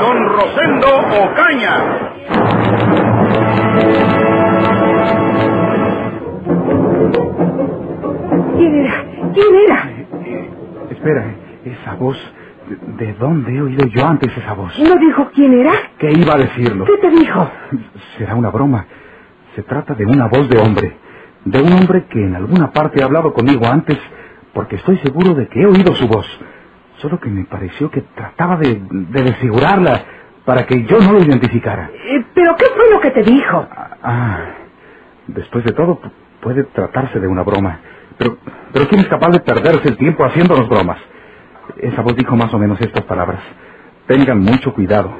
don Rosendo Ocaña. ¿Quién era? ¿Quién era? Espera, esa voz. ¿De, de dónde he oído yo antes esa voz? ¿No dijo quién era? ¿Qué iba a decirlo? ¿Qué te dijo? Será una broma. Se trata de una voz de hombre. De un hombre que en alguna parte ha hablado conmigo antes, porque estoy seguro de que he oído su voz. Solo que me pareció que trataba de, de desfigurarla para que yo no lo identificara. Eh, ¿Pero qué fue lo que te dijo? Ah, después de todo, pu- puede tratarse de una broma. Pero, pero ¿quién es capaz de perderse el tiempo haciéndonos bromas? Esa voz dijo más o menos estas palabras. Tengan mucho cuidado,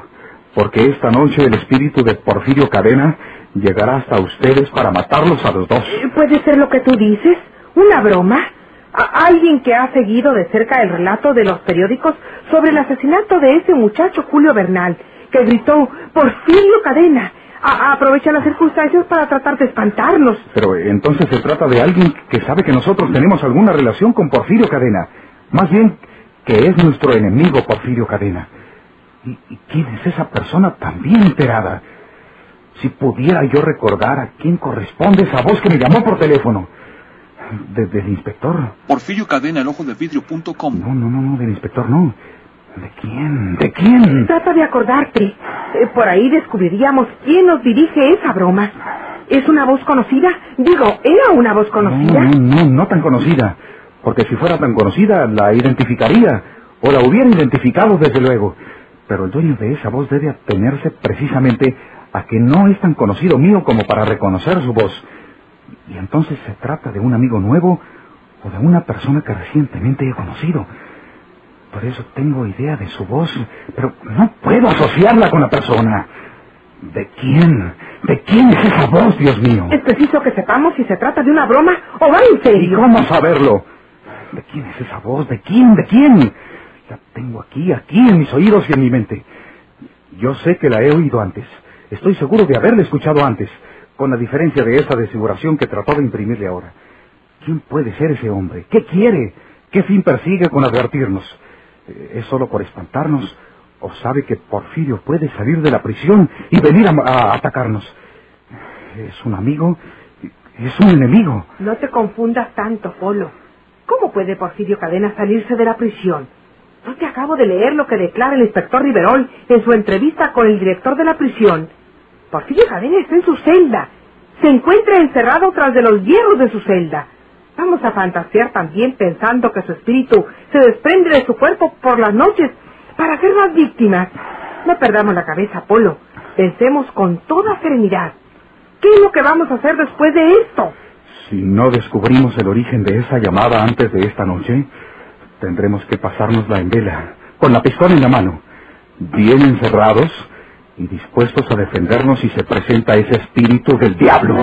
porque esta noche el espíritu de Porfirio Cadena llegará hasta ustedes para matarlos a los dos. ¿Puede ser lo que tú dices? ¿Una broma? ¿A- ¿Alguien que ha seguido de cerca el relato de los periódicos sobre el asesinato de ese muchacho Julio Bernal, que gritó Porfirio Cadena? A- aprovecha las circunstancias para tratar de espantarnos. Pero eh, entonces se trata de alguien que sabe que nosotros tenemos alguna relación con Porfirio Cadena. Más bien, que es nuestro enemigo Porfirio Cadena. ¿Y, y quién es esa persona tan bien enterada? Si pudiera yo recordar a quién corresponde esa voz que me llamó por teléfono. ¿De- ¿Del inspector? Porfirio Cadena, el ojo de vidrio.com. No, no, no, no, del inspector no. ¿De quién? ¿De quién? Trata de acordarte. Eh, por ahí descubriríamos quién nos dirige esa broma. ¿Es una voz conocida? Digo, ¿era una voz conocida? No, no, no, no tan conocida. Porque si fuera tan conocida, la identificaría. O la hubiera identificado, desde luego. Pero el dueño de esa voz debe atenerse precisamente a que no es tan conocido mío como para reconocer su voz. Y entonces se trata de un amigo nuevo o de una persona que recientemente he conocido. Por eso tengo idea de su voz, pero no puedo asociarla con la persona. ¿De quién? ¿De quién es esa voz, Dios mío? Es preciso que sepamos si se trata de una broma o va en ¿Y serio. cómo saberlo? ¿De quién es esa voz? ¿De quién? ¿De quién? La tengo aquí, aquí en mis oídos y en mi mente. Yo sé que la he oído antes. Estoy seguro de haberla escuchado antes, con la diferencia de esa desfiguración que trató de imprimirle ahora. ¿Quién puede ser ese hombre? ¿Qué quiere? ¿Qué fin persigue con advertirnos? Eh, ¿Es solo por espantarnos? ¿O sabe que Porfirio puede salir de la prisión y venir a, a atacarnos? ¿Es un amigo? ¿Es un enemigo? No te confundas tanto, Polo. ¿Cómo puede Porfirio Cadena salirse de la prisión? No te acabo de leer lo que declara el inspector Riverol en su entrevista con el director de la prisión. Porfirio Cadena está en su celda. Se encuentra encerrado tras de los hierros de su celda. Vamos a fantasear también pensando que su espíritu se desprende de su cuerpo por las noches para ser más víctimas. No perdamos la cabeza, Polo. Pensemos con toda serenidad. ¿Qué es lo que vamos a hacer después de esto? Si no descubrimos el origen de esa llamada antes de esta noche, tendremos que pasárnosla en vela, con la pistola en la mano, bien encerrados y dispuestos a defendernos si se presenta ese espíritu del diablo.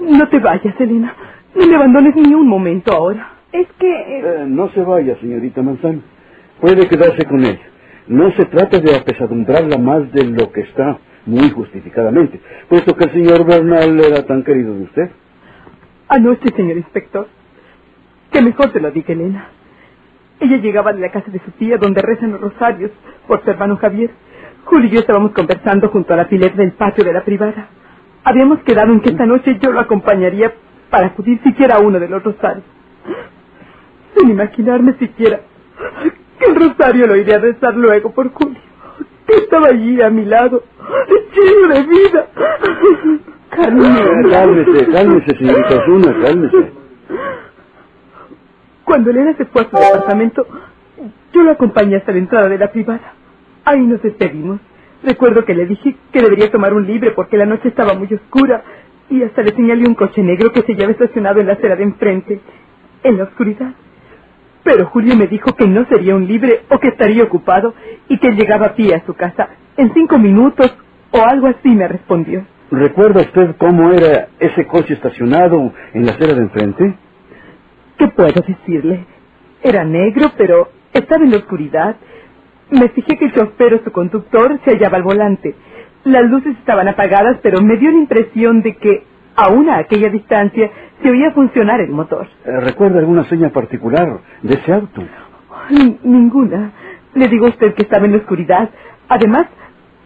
No te vayas, Elena. No me abandones ni un momento ahora. Es que... eh, Eh, no se vaya, señorita Manzano. Puede quedarse con ella. No se trata de apesadumbrarla más de lo que está, muy justificadamente, puesto que el señor Bernal era tan querido de usted. Anoche, señor inspector. Que mejor te lo diga, Elena. Ella llegaba de la casa de su tía donde rezan los rosarios por su hermano Javier. Julio y yo estábamos conversando junto a la pileta del patio de la privada. Habíamos quedado en que esta noche yo lo acompañaría para acudir siquiera a uno de los rosarios. Sin imaginarme siquiera que el rosario lo iría a rezar luego por Julio, que estaba allí a mi lado, lleno de vida. Eh, Cálmese, cálmese, señorita Osuna, cálmese. Cuando Elena se fue a su departamento, yo lo acompañé hasta la entrada de la privada. Ahí nos despedimos. Recuerdo que le dije que debería tomar un libre porque la noche estaba muy oscura y hasta le señalé un coche negro que se hallaba estacionado en la acera de enfrente, en la oscuridad. Pero Julio me dijo que no sería un libre o que estaría ocupado y que llegaba a pie a su casa en cinco minutos o algo así me respondió. ¿Recuerda usted cómo era ese coche estacionado en la acera de enfrente? ¿Qué puedo decirle? Era negro, pero estaba en la oscuridad. Me fijé que el chofer o su conductor se hallaba al volante. Las luces estaban apagadas, pero me dio la impresión de que, aún a aquella distancia, se oía funcionar el motor. Eh, ¿Recuerda alguna seña particular de ese auto? N- Ninguna. Le digo a usted que estaba en la oscuridad. Además,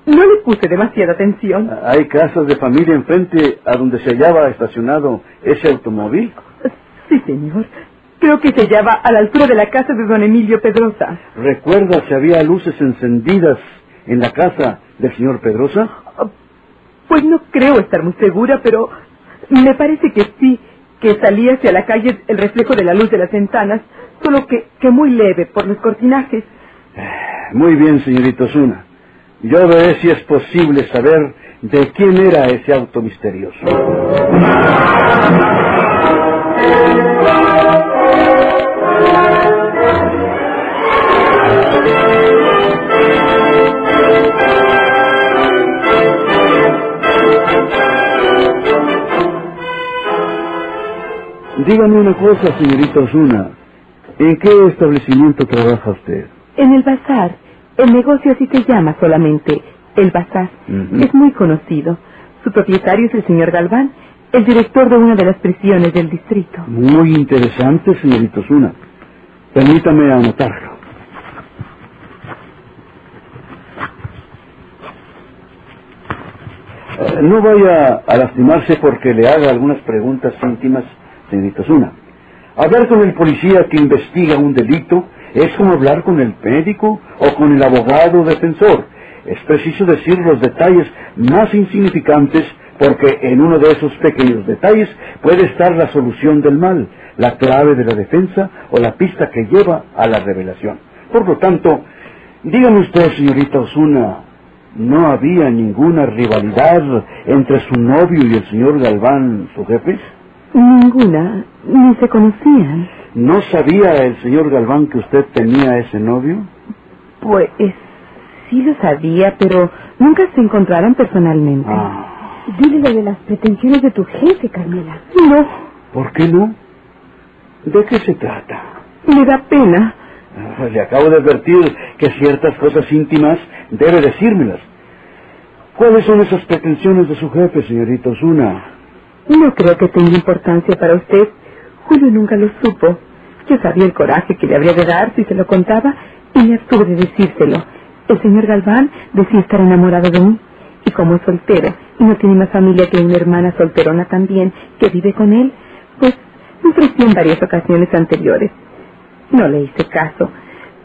no le puse demasiada atención. ¿Hay casas de familia enfrente a donde se hallaba estacionado ese automóvil? Sí, señor. Creo que se hallaba a la altura de la casa de don Emilio Pedrosa. ¿Recuerda si había luces encendidas en la casa del señor Pedrosa? Pues no creo estar muy segura, pero me parece que sí, que salía hacia la calle el reflejo de la luz de las ventanas, solo que, que muy leve por los cortinajes. Muy bien, señorito Osuna. Yo veré si es posible saber de quién era ese auto misterioso. Dígame una cosa, señorita Osuna. ¿En qué establecimiento trabaja usted? En el bazar, el negocio así se llama solamente, el bazar. Es muy conocido. Su propietario es el señor Galván, el director de una de las prisiones del distrito. Muy interesante, señorita Osuna. Permítame anotarlo. Eh, No vaya a lastimarse porque le haga algunas preguntas íntimas, señorita Osuna. Hablar con el policía que investiga un delito es como hablar con el médico o con el abogado defensor. Es preciso decir los detalles más insignificantes porque en uno de esos pequeños detalles puede estar la solución del mal, la clave de la defensa o la pista que lleva a la revelación. Por lo tanto, dígame usted, señorita Osuna, ¿no había ninguna rivalidad entre su novio y el señor Galván, su jefe? Ninguna, ni se conocían. ¿No sabía el señor Galván que usted tenía ese novio? Pues sí lo sabía, pero nunca se encontraron personalmente. Ah, Dile lo de las pretensiones de tu jefe, Carmela. No, ¿por qué no? ¿De qué se trata? me da pena. Ah, Le acabo de advertir que ciertas cosas íntimas debe decírmelas. ¿Cuáles son esas pretensiones de su jefe, señorita Osuna? No creo que tenga importancia para usted. Julio nunca lo supo. Yo sabía el coraje que le habría de dar si se lo contaba y me abstuve de decírselo. El señor Galván decía estar enamorado de mí. Y como es soltero y no tiene más familia que una hermana solterona también que vive con él, pues me ofreció en varias ocasiones anteriores. No le hice caso.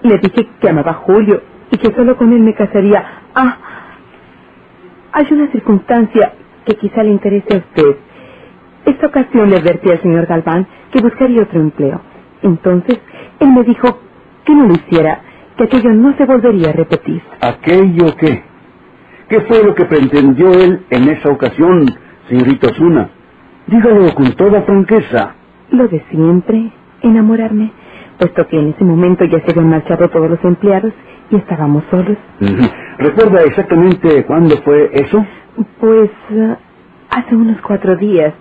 Le dije que amaba a Julio y que solo con él me casaría. Ah, hay una circunstancia que quizá le interese a usted. Esta ocasión le advertí al señor Galván que buscaría otro empleo. Entonces, él me dijo que no lo hiciera, que aquello no se volvería a repetir. ¿Aquello qué? ¿Qué fue lo que pretendió él en esa ocasión, señorita Osuna? Dígalo con toda franqueza. Lo de siempre, enamorarme, puesto que en ese momento ya se habían marchado todos los empleados y estábamos solos. ¿Recuerda exactamente cuándo fue eso? Pues eh, hace unos cuatro días,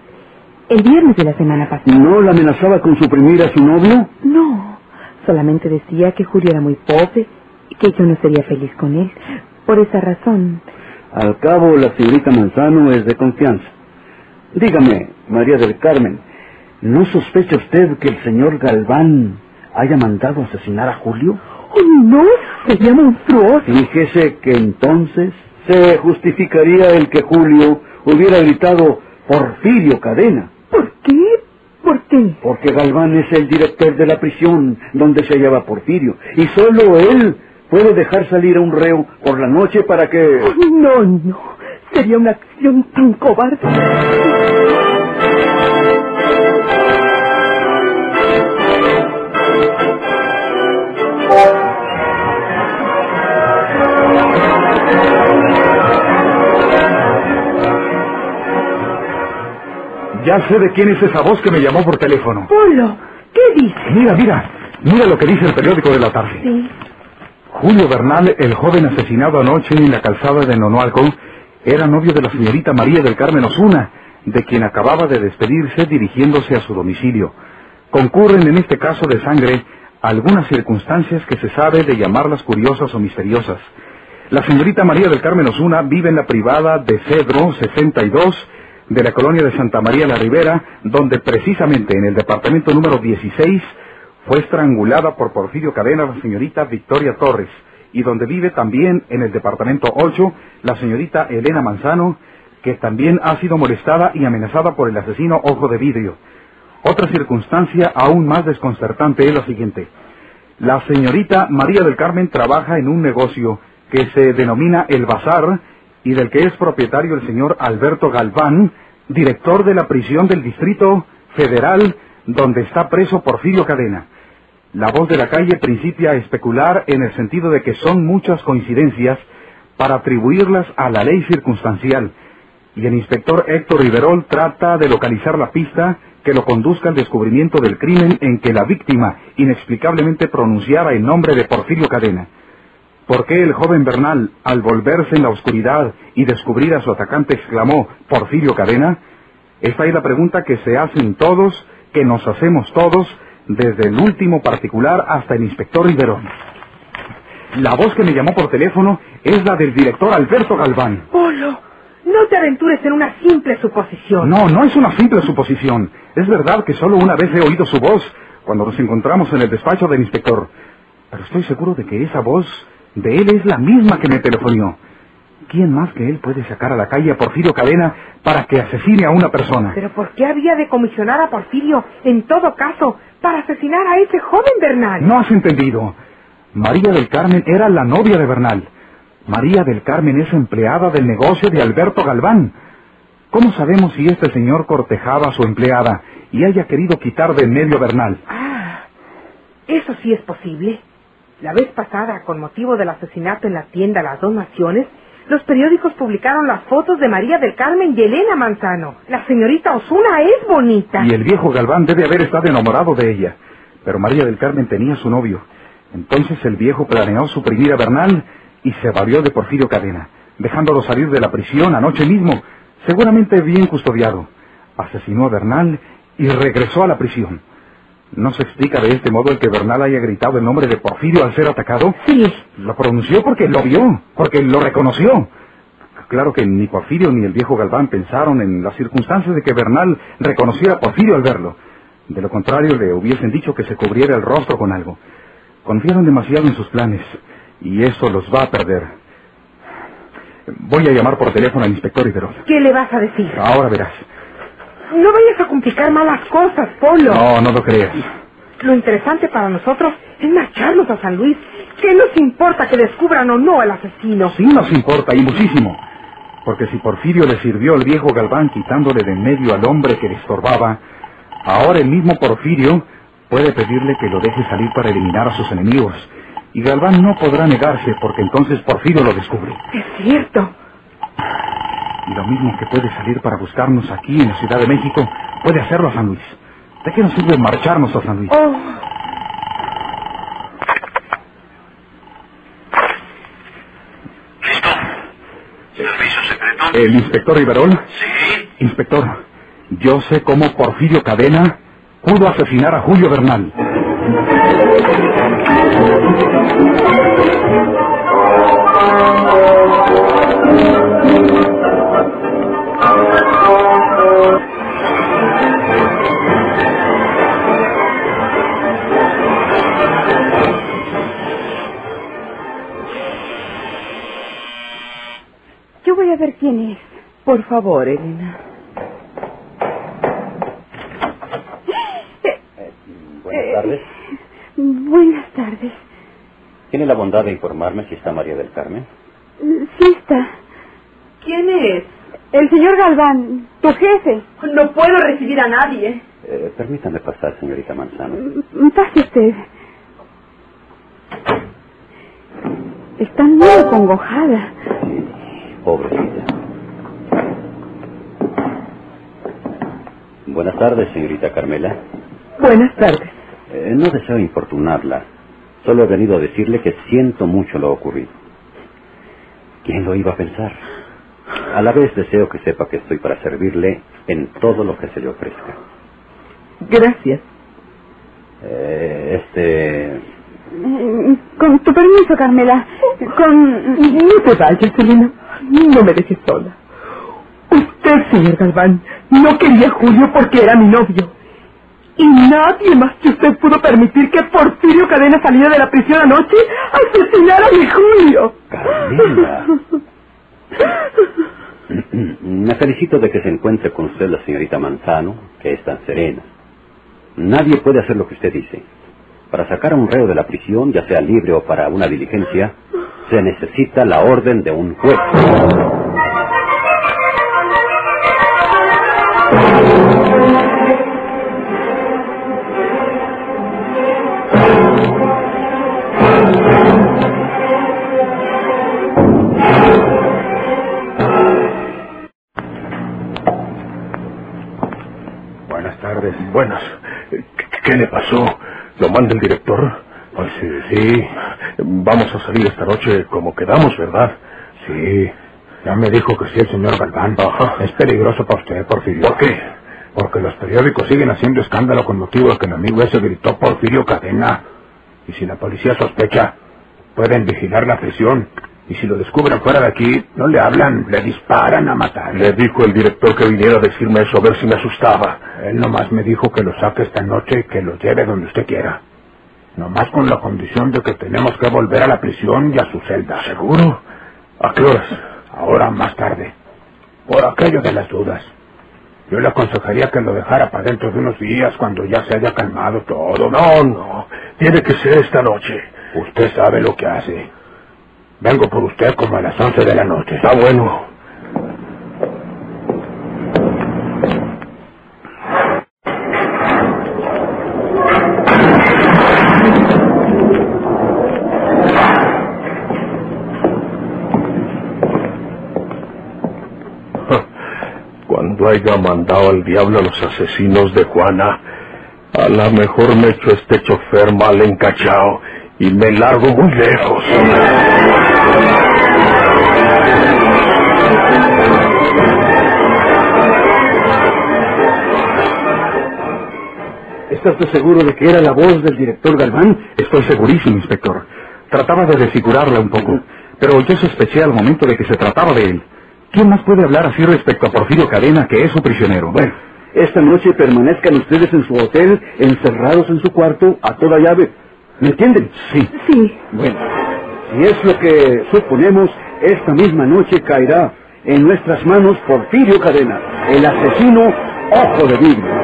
el viernes de la semana pasada. ¿No la amenazaba con suprimir a su novio? No, solamente decía que Julio era muy pobre y que yo no sería feliz con él. Por esa razón, Al cabo, la señorita Manzano es de confianza. Dígame, María del Carmen, ¿no sospecha usted que el señor Galván haya mandado asesinar a Julio? ¡Oh, no! Sería monstruoso. Fíjese que entonces se justificaría el que Julio hubiera gritado Porfirio Cadena. Porque Galván es el director de la prisión donde se hallaba Porfirio, y solo él puede dejar salir a un reo por la noche para que... No, no. Sería una acción tan cobarde. Ya sé de quién es esa voz que me llamó por teléfono. Polo, ¿qué dice? Mira, mira, mira lo que dice el periódico de la tarde. Sí. Julio Bernal, el joven asesinado anoche en la calzada de Nonualco, era novio de la señorita María del Carmen Osuna, de quien acababa de despedirse dirigiéndose a su domicilio. Concurren en este caso de sangre algunas circunstancias que se sabe de llamarlas curiosas o misteriosas. La señorita María del Carmen Osuna vive en la privada de Cedro 62 de la colonia de Santa María la Ribera, donde precisamente en el departamento número 16 fue estrangulada por Porfirio Cadena la señorita Victoria Torres, y donde vive también en el departamento 8 la señorita Elena Manzano, que también ha sido molestada y amenazada por el asesino Ojo de Vidrio. Otra circunstancia aún más desconcertante es la siguiente. La señorita María del Carmen trabaja en un negocio que se denomina El Bazar y del que es propietario el señor Alberto Galván, director de la prisión del Distrito Federal donde está preso Porfirio Cadena. La voz de la calle principia a especular en el sentido de que son muchas coincidencias para atribuirlas a la ley circunstancial, y el inspector Héctor Riverol trata de localizar la pista que lo conduzca al descubrimiento del crimen en que la víctima inexplicablemente pronunciara el nombre de Porfirio Cadena. ¿Por qué el joven Bernal, al volverse en la oscuridad y descubrir a su atacante, exclamó Porfirio Cadena? Esta es la pregunta que se hacen todos, que nos hacemos todos, desde el último particular hasta el inspector Riverón. La voz que me llamó por teléfono es la del director Alberto Galván. Polo, no te aventures en una simple suposición. No, no es una simple suposición. Es verdad que solo una vez he oído su voz cuando nos encontramos en el despacho del inspector. Pero estoy seguro de que esa voz de él es la misma que me telefonió. ¿Quién más que él puede sacar a la calle a Porfirio Cadena para que asesine a una persona? Pero ¿por qué había de comisionar a Porfirio, en todo caso, para asesinar a ese joven Bernal? No has entendido. María del Carmen era la novia de Bernal. María del Carmen es empleada del negocio de Alberto Galván. ¿Cómo sabemos si este señor cortejaba a su empleada y haya querido quitar de en medio a Bernal? Ah, eso sí es posible. La vez pasada, con motivo del asesinato en la tienda Las Dos Naciones, los periódicos publicaron las fotos de María del Carmen y Elena Manzano. La señorita Osuna es bonita. Y el viejo Galván debe haber estado enamorado de ella. Pero María del Carmen tenía su novio. Entonces el viejo planeó suprimir a Bernal y se valió de Porfirio Cadena, dejándolo salir de la prisión anoche mismo, seguramente bien custodiado. Asesinó a Bernal y regresó a la prisión. ¿No se explica de este modo el que Bernal haya gritado el nombre de Porfirio al ser atacado? Sí. Lo pronunció porque lo vio, porque lo reconoció. Claro que ni Porfirio ni el viejo Galván pensaron en las circunstancias de que Bernal reconociera a Porfirio al verlo. De lo contrario, le hubiesen dicho que se cubriera el rostro con algo. Confiaron demasiado en sus planes y eso los va a perder. Voy a llamar por teléfono al inspector Iberol. ¿Qué le vas a decir? Ahora verás. No vayas a complicar malas cosas, Polo. No, no lo creas. Lo interesante para nosotros es marcharnos a San Luis. ¿Qué nos importa que descubran o no al asesino? Sí nos importa y muchísimo. Porque si Porfirio le sirvió al viejo Galván quitándole de en medio al hombre que le estorbaba, ahora el mismo Porfirio puede pedirle que lo deje salir para eliminar a sus enemigos. Y Galván no podrá negarse porque entonces Porfirio lo descubre. Es cierto. Y lo mismo que puede salir para buscarnos aquí en la Ciudad de México, puede hacerlo a San Luis. ¿De qué nos sirve marcharnos a San Luis? Oh, ¿Listo? ¿Servicio secreto? ¿El inspector Iberol? Sí. Inspector, yo sé cómo Porfirio Cadena pudo asesinar a Julio Bernal. Quién es. Por favor, Elena. Buenas tardes. Buenas tardes. ¿Tiene la bondad de informarme si está María del Carmen? Sí está. ¿Quién es? El señor Galván, tu jefe. No puedo recibir a nadie. Eh, permítame pasar, señorita Manzano. Mm, Pase usted. Está muy acongojada. Pobrecita. Buenas tardes, señorita Carmela. Buenas tardes. Eh, no deseo importunarla. Solo he venido a decirle que siento mucho lo ocurrido. ¿Quién lo iba a pensar? A la vez deseo que sepa que estoy para servirle en todo lo que se le ofrezca. Gracias. Eh, este... Eh, Con tu permiso, Carmela. Con... No te vayas. No me dejes sola. Usted, señor Galván, no quería a Julio porque era mi novio. Y nadie más que usted pudo permitir que Porfirio Cadena saliera de la prisión anoche a asesinar a mi Julio. Carmela. Me felicito de que se encuentre con usted la señorita Manzano, que es tan serena. Nadie puede hacer lo que usted dice. Para sacar a un reo de la prisión, ya sea libre o para una diligencia, se necesita la orden de un juez. Buenas tardes. Buenas. ¿Qué, qué le pasó? ¿Lo manda el director? Pues sí, sí, Vamos a salir esta noche como quedamos, ¿verdad? sí. Ya me dijo que sí el señor Galván. Ajá. Es peligroso para usted, Porfirio. ¿Por qué? Porque los periódicos siguen haciendo escándalo con motivo de que el amigo ese gritó Porfirio Cadena. Y si la policía sospecha, pueden vigilar la prisión. Y si lo descubren fuera de aquí, no le hablan, le disparan a matar. Le dijo el director que viniera a decirme eso a ver si me asustaba. Él nomás me dijo que lo saque esta noche y que lo lleve donde usted quiera. Nomás con la condición de que tenemos que volver a la prisión y a su celda. ¿Seguro? ¿A qué horas? Ahora más tarde. Por aquello de las dudas. Yo le aconsejaría que lo dejara para dentro de unos días cuando ya se haya calmado todo. No, no. Tiene que ser esta noche. Usted sabe lo que hace. Vengo por usted como a las once de la noche. Está bueno. Cuando haya mandado al diablo a los asesinos de Juana, a lo mejor me echo este chofer mal encachado y me largo muy lejos. ¿Está usted seguro de que era la voz del director Galván? Estoy segurísimo, inspector. Trataba de desfigurarla un poco, pero yo sospeché al momento de que se trataba de él. ¿Quién más puede hablar así respecto a Porfirio Cadena, que es su prisionero? Bueno, esta noche permanezcan ustedes en su hotel, encerrados en su cuarto, a toda llave. ¿Me entienden? Sí. Sí. Bueno, si es lo que suponemos, esta misma noche caerá en nuestras manos Porfirio Cadena, el asesino Ojo de Vidrio.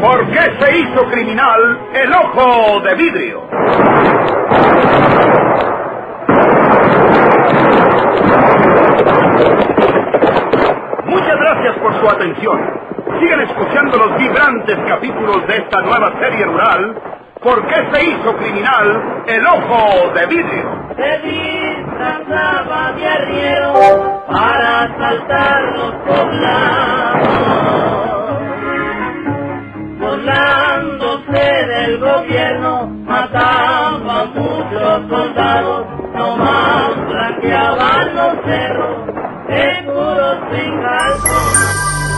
¿Por qué se hizo criminal el ojo de vidrio? Muchas gracias por su atención. Sigan escuchando los vibrantes capítulos de esta nueva serie rural. ¿Por qué se hizo criminal el ojo de vidrio? Se disfrazaba de arriero para asaltar los poblados. Burlándose del gobierno, mataba los soldados nomás blanqueaban los cerros, seguros sin calzón.